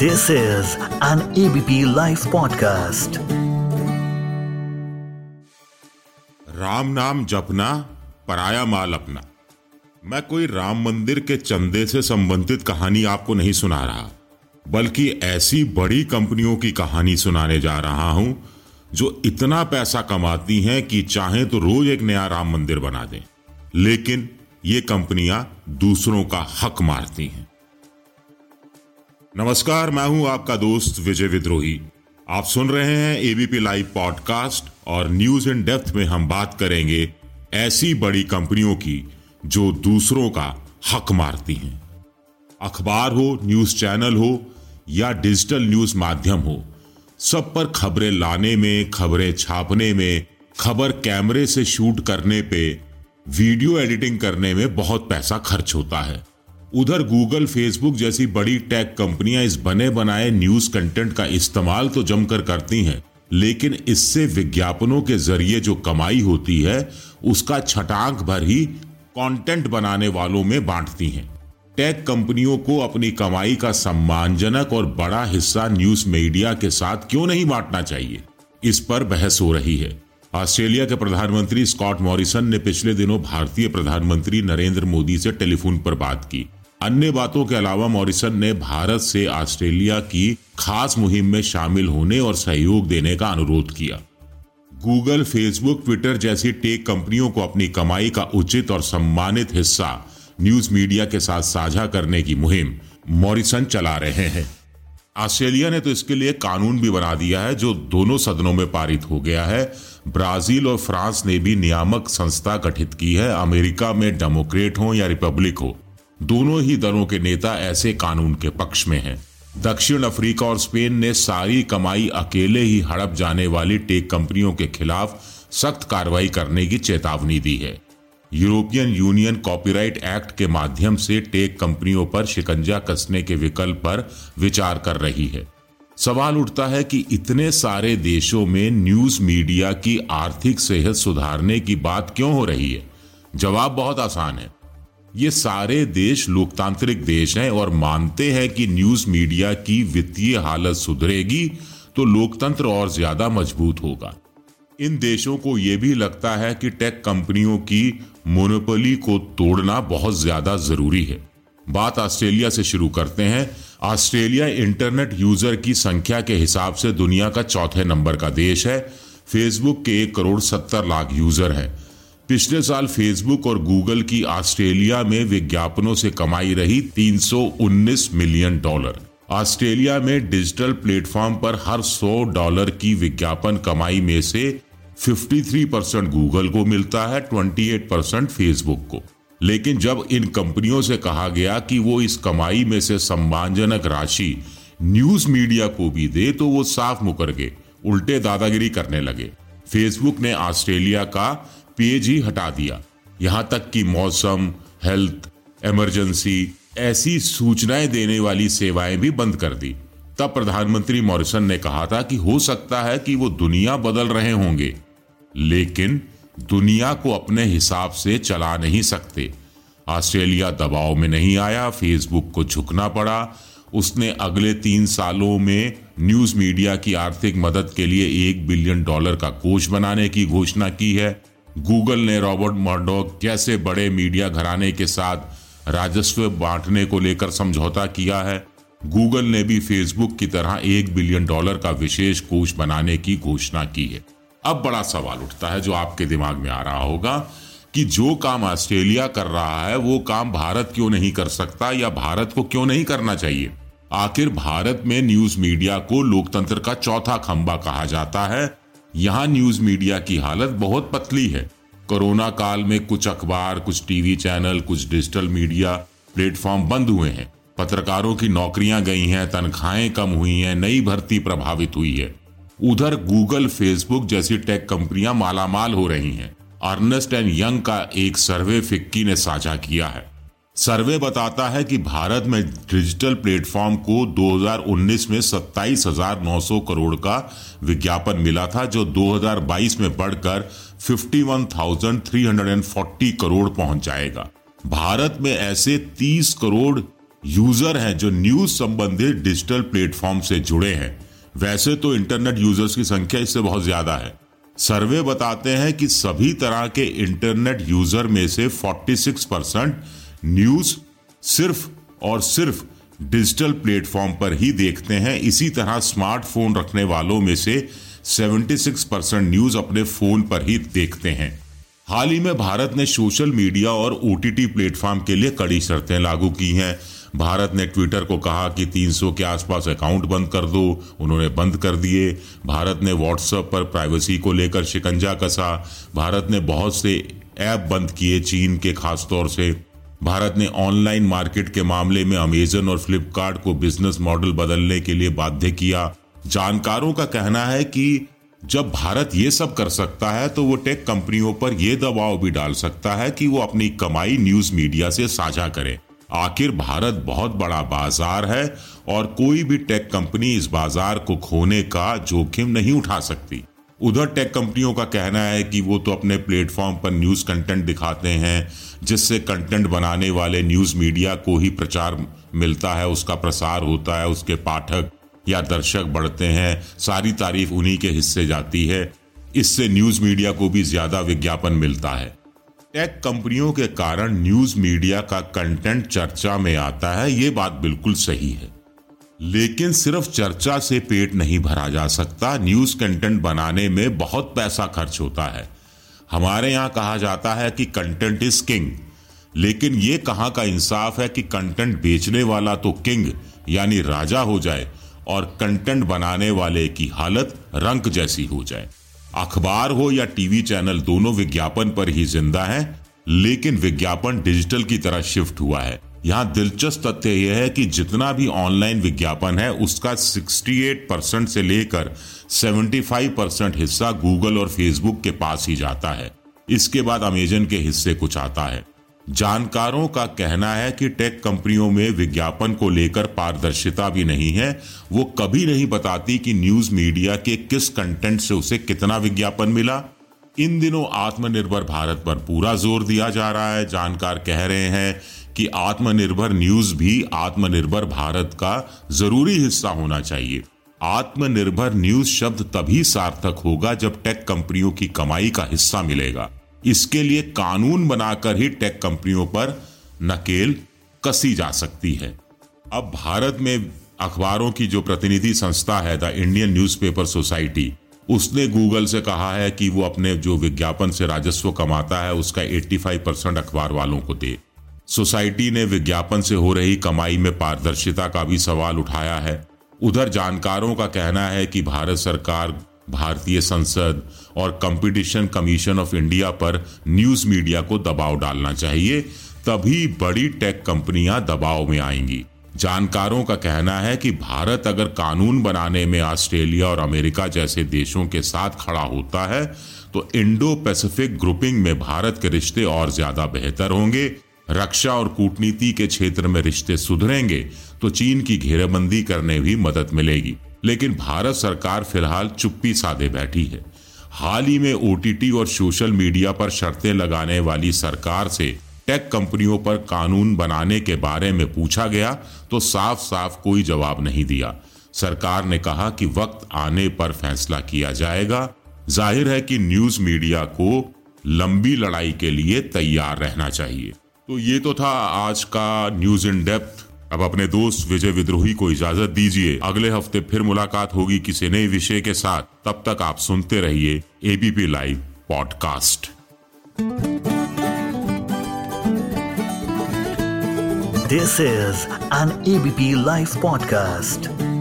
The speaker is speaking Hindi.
This is an ABP Life podcast. Ram नाम जपना, पराया माल अपना। मैं कोई राम मंदिर के चंदे से संबंधित कहानी आपको नहीं सुना रहा, बल्कि ऐसी बड़ी कंपनियों की कहानी सुनाने जा रहा हूँ, जो इतना पैसा कमाती हैं कि चाहे तो रोज एक नया राम मंदिर बना दें। लेकिन ये कंपनियाँ दूसरों का हक मारती हैं। नमस्कार, मैं हूँ आपका दोस्त विजय विद्रोही। आप सुन रहे हैं एबीपी लाइव पॉडकास्ट और न्यूज़ इन डेप्थ में हम बात करेंगे ऐसी बड़ी कंपनियों की जो दूसरों का हक मारती हैं। अखबार हो, न्यूज़ चैनल हो या डिजिटल न्यूज़ माध्यम हो, सब पर खबरें लाने में, खबरें छापने में, खबर कैमरे से शूट करने पे, वीडियो एडिटिंग करने में बहुत पैसा खर्च होता है। उधर गूगल, फेसबुक जैसी बड़ी टेक कंपनियाँ इस बने बनाए न्यूज़ कंटेंट का इस्तेमाल तो जमकर करती हैं, लेकिन इससे विज्ञापनों के ज़रिए जो कमाई होती है, उसका छटांक भर ही कंटेंट बनाने वालों में बांटती हैं। टेक कंपनियों को अपनी कमाई का सम्मानजनक और बड़ा हिस्सा न्यूज़ मीडिया के साथ क्यों नहीं बांटना चाहिए? इस पर बहस हो रही है। ऑस्ट्रेलिया के प्रधानमंत्री स्कॉट मॉरिसन ने पिछले दिनों भारतीय प्रधानमंत्री नरेंद्र मोदी से टेलीफोन पर बात की। अन्य बातों के अलावा मॉरिसन ने भारत से ऑस्ट्रेलिया की खास मुहिम में शामिल होने और सहयोग देने का अनुरोध किया। गूगल, फेसबुक, ट्विटर जैसी टेक कंपनियों को अपनी कमाई का उचित और सम्मानित हिस्सा न्यूज़ मीडिया के साथ साझा करने की मुहिम मॉरिसन चला रहे हैं। ऑस्ट्रेलिया ने तो इसके लिए कानून भी बना दिया है, जो दोनों सदनों में पारित हो गया है। ब्राज़ील और फ्रांस ने भी नियामक संस्था गठित की है। अमेरिका में डेमोक्रेट हो या रिपब्लिक हो दोनों ही दलों के नेता ऐसे कानून के पक्ष में हैं। दक्षिण अफ्रीका और स्पेन ने सारी कमाई अकेले ही हड़प जाने वाली टेक कंपनियों के खिलाफ सख्त कार्रवाई करने की चेतावनी दी है। यूरोपियन यूनियन कॉपीराइट एक्ट के माध्यम से टेक कंपनियों पर शिकंजा कसने के विकल्प पर विचार कर रही है। सवाल उठता है कि इतने सारे देशों में न्यूज़ मीडिया की आर्थिक सेहत सुधारने की बात क्यों हो रही है? जवाब बहुत आसान है। ये सारे देश लोकतांत्रिक देश हैं और मानते हैं कि न्यूज़ मीडिया की वित्तीय हालत सुधरेगी तो लोकतंत्र और ज़्यादा मज़बूत होगा। इन देशों को यह भी लगता है कि टेक कंपनियों की मोनोपोली को तोड़ना बहुत ज़्यादा ज़रूरी है। बात ऑस्ट्रेलिया से शुरू करते हैं। ऑस्ट्रेलिया इंटरनेट यूज़र की संख्या के हिसाब से दुनिया का चौथे नंबर का देश है। फेसबुक के एक करोड़ सत्तर लाख यूज़र हैं। पिछले साल फेसबुक और गूगल की ऑस्ट्रेलिया में विज्ञापनों से कमाई रही 319 मिलियन डॉलर। ऑस्ट्रेलिया में डिजिटल प्लेटफॉर्म पर हर 100 डॉलर की विज्ञापन कमाई में से 53 परसेंट गूगल को मिलता है 28 परसेंट फेसबुक को। लेकिन जब इन कंपनियों से कहा गया कि वो इस कमाई में से सम्मानजनक राशि न्यूज़ मीडिया को भी दे तो वो साफ़ मुकर गए, उल्टे दादागिरी करने लगे। फेसबुक ने ऑस्ट्रेलिया का पेज ही हटा दिया। यहाँ तक कि मौसम, हेल्थ, इमरजेंसी, ऐसी सूचनाएँ देने वाली सेवाएँ भी बंद कर दी। तब प्रधानमंत्री मॉरिसन ने कहा था कि हो सकता है कि वो दुनिया बदल रहे होंगे, लेकिन दुनिया को अपने हिसाब से चला नहीं सकते। ऑस्ट्रेलिया दबाव में नहीं आया, फेसबुक को झुकना पड़ा। उसने अगले तीन सालों में न्यूज़ मीडिया की आर्थिक मदद के लिए एक बिलियन डॉलर का कोष बनाने की घोषणा की है। गूगल ने रॉबर्ट मर्डोक जैसे बड़े मीडिया घराने के साथ राजस्व बांटने को लेकर समझौता किया है? गूगल ने भी फेसबुक की तरह एक बिलियन डॉलर का विशेष कोष बनाने की घोषणा की है। अब बड़ा सवाल उठता है जो आपके दिमाग में आ रहा होगा कि जो काम ऑस्ट्रेलिया कर रहा है, वो काम भारत क्यों नहीं कर सकता या भारत को क्यों नहीं करना चाहिए? आखिर भारत में न्यूज़ मीडिया को लोकतंत्र का चौथा खंबा कहा जाता है यहाँ न्यूज़ मीडिया की हालत बहुत पतली है। कोरोना काल में कुछ अखबार, कुछ टीवी चैनल, कुछ डिजिटल मीडिया प्लेटफॉर्म बंद हुए हैं। पत्रकारों की नौकरियाँ गई हैं, तनख्वाहें कम हुई हैं, नई भर्ती प्रभावित हुई है। उधर गूगल, फेसबुक जैसी टेक कंपनियाँ मालामाल हो रही हैं। अर्नेस्ट एंड यंग का एक सर्वे फिक्की ने साझा किया है। सर्वे बताता है कि भारत में डिजिटल प्लेटफॉर्म को 2019 में 27,900 करोड़ का विज्ञापन मिला था जो 2022 में बढ़कर 51,340 करोड़ पहुँच जाएगा भारत में ऐसे 30 करोड़ यूज़र हैं जो न्यूज़ संबंधित डिजिटल प्लेटफॉर्म से जुड़े हैं। वैसे तो इंटरनेट यूज़र्स की संख्या इससे बहुत ज़्यादा है। सर्वे बताते हैं कि सभी तरह के इंटरनेट यूज़र में से 46 परसेंट न्यूज़ सिर्फ़ और सिर्फ़ डिजिटल प्लेटफॉर्म पर ही देखते हैं। इसी तरह स्मार्टफ़ोन रखने वालों में से 76 परसेंट न्यूज़ अपने फ़ोन पर ही देखते हैं। हाल ही में भारत ने सोशल मीडिया और ओटीटी प्लेटफॉर्म के लिए कड़ी शर्तें लागू की हैं। भारत ने ट्विटर को कहा कि 300 के आसपास अकाउंट बंद कर दो, उन्होंने बंद कर दिए। भारत ने व्हाट्सएप पर प्राइवेसी को लेकर शिकंजा कसा। भारत ने बहुत से ऐप बंद किए चीन के, खासतौर से भारत ने ऑनलाइन मार्केट के मामले में अमेजन और फ्लिपकार्ट को बिज़नेस मॉडल बदलने के लिए बाध्य किया। जानकारों का कहना है कि जब भारत ये सब कर सकता है तो वो टेक कंपनियों पर यह दबाव भी डाल सकता है कि वो अपनी कमाई न्यूज़ मीडिया से साझा करे। आखिर भारत बहुत बड़ा बाज़ार है और कोई भी टेक कंपनी इस बाज़ार को खोने का जोखिम नहीं उठा सकती। उधर टेक कंपनियों का कहना है कि वो तो अपने प्लेटफॉर्म पर न्यूज़ कंटेंट दिखाते हैं, जिससे कंटेंट बनाने वाले न्यूज़ मीडिया को ही प्रचार मिलता है, उसका प्रसार होता है, उसके पाठक या दर्शक बढ़ते हैं, सारी तारीफ़ उन्हीं के हिस्से जाती है। इससे न्यूज़ मीडिया को भी ज़्यादा विज्ञापन मिलता है। टेक कंपनियों के कारण न्यूज़ मीडिया का कंटेंट चर्चा में आता है, ये बात बिल्कुल सही है। लेकिन सिर्फ़ चर्चा से पेट नहीं भरा जा सकता। न्यूज़ कंटेंट बनाने में बहुत पैसा खर्च होता है। हमारे यहाँ कहा जाता है कि कंटेंट इज़ किंग। लेकिन ये कहाँ का इंसाफ है कि कंटेंट बेचने वाला तो किंग, यानी राजा हो जाए और कंटेंट बनाने वाले की हालत रंक जैसी हो जाए। अखबार हो या टीवी चैनल, दोनों विज्ञापन पर ही ज़िंदा हैं, लेकिन विज्ञापन डिजिटल की तरह शिफ्ट हुआ है। यहाँ दिलचस्प तथ्य यह है कि जितना भी ऑनलाइन विज्ञापन है, उसका 68 परसेंट से लेकर 75 परसेंट हिस्सा गूगल और फेसबुक के पास ही जाता है। इसके बाद अमेजन के हिस्से कुछ आता है। जानकारों का कहना है कि टेक कंपनियों में विज्ञापन को लेकर पारदर्शिता भी नहीं है। वो कभी नहीं बताती कि न्यूज़ मीडिया के किस कंटेंट से उसे कितना विज्ञापन मिला। इन दिनों आत्मनिर्भर भारत पर पूरा ज़ोर दिया जा रहा है। जानकार कह रहे हैं कि आत्मनिर्भर न्यूज़ भी आत्मनिर्भर भारत का ज़रूरी हिस्सा होना चाहिए। आत्मनिर्भर न्यूज़ शब्द तभी सार्थक होगा जब टेक कंपनियों की कमाई का हिस्सा मिलेगा। इसके लिए कानून बनाकर ही टेक कंपनियों पर नकेल कसी जा सकती है। अब भारत में अखबारों की जो प्रतिनिधि संस्था है, द इंडियन न्यूज़पेपर सोसाइटी, उसने गूगल से कहा है कि वो अपने जो विज्ञापन से राजस्व कमाता है, उसका 85 परसेंट अखबार वालों को दे। सोसाइटी ने विज्ञापन से हो रही कमाई में पारदर्शिता का भी सवाल उठाया है। उधर जानकारों का कहना है कि भारत सरकार, भारतीय संसद और कंपटीशन कमीशन ऑफ़ इंडिया पर न्यूज़ मीडिया को दबाव डालना चाहिए, तभी बड़ी टेक कंपनियाँ दबाव में आएँगी। जानकारों का कहना है कि भारत अगर कानून बनाने में ऑस्ट्रेलिया और अमेरिका जैसे देशों के साथ खड़ा होता है तो इंडो पैसिफिक ग्रुपिंग में भारत के रिश्ते और ज़्यादा बेहतर होंगे। रक्षा और कूटनीति के क्षेत्र में रिश्ते सुधरेंगे तो चीन की घेराबंदी करने भी मदद मिलेगी। लेकिन भारत सरकार फ़िलहाल चुप्पी साधे बैठी है। हाल ही में ओटीटी और सोशल मीडिया पर शर्तें लगाने वाली सरकार से टेक कंपनियों पर कानून बनाने के बारे में पूछा गया तो साफ़ साफ़ कोई जवाब नहीं दिया। सरकार ने कहा कि वक्त आने पर फैसला किया जाएगा। ज़ाहिर है कि न्यूज़ मीडिया को लंबी लड़ाई के लिए तैयार रहना चाहिए। तो ये तो था आज का न्यूज़ इन डेप्थ अब अपने दोस्त विजय विद्रोही को इजाज़त दीजिए। अगले हफ़्ते फिर मुलाकात होगी किसी नए विषय के साथ। तब तक आप सुनते रहिए ABP live podcast this is an ABP live podcast